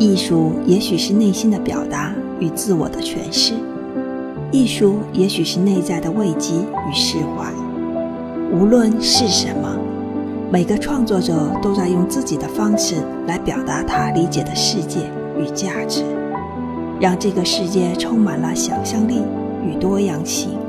艺术也许是内心的表达与自我的诠释。艺术也许是内在的慰藉与释怀。无论是什么每个创作者都在用自己的方式来表达他理解的世界与价值让这个世界充满了想象力与多样性。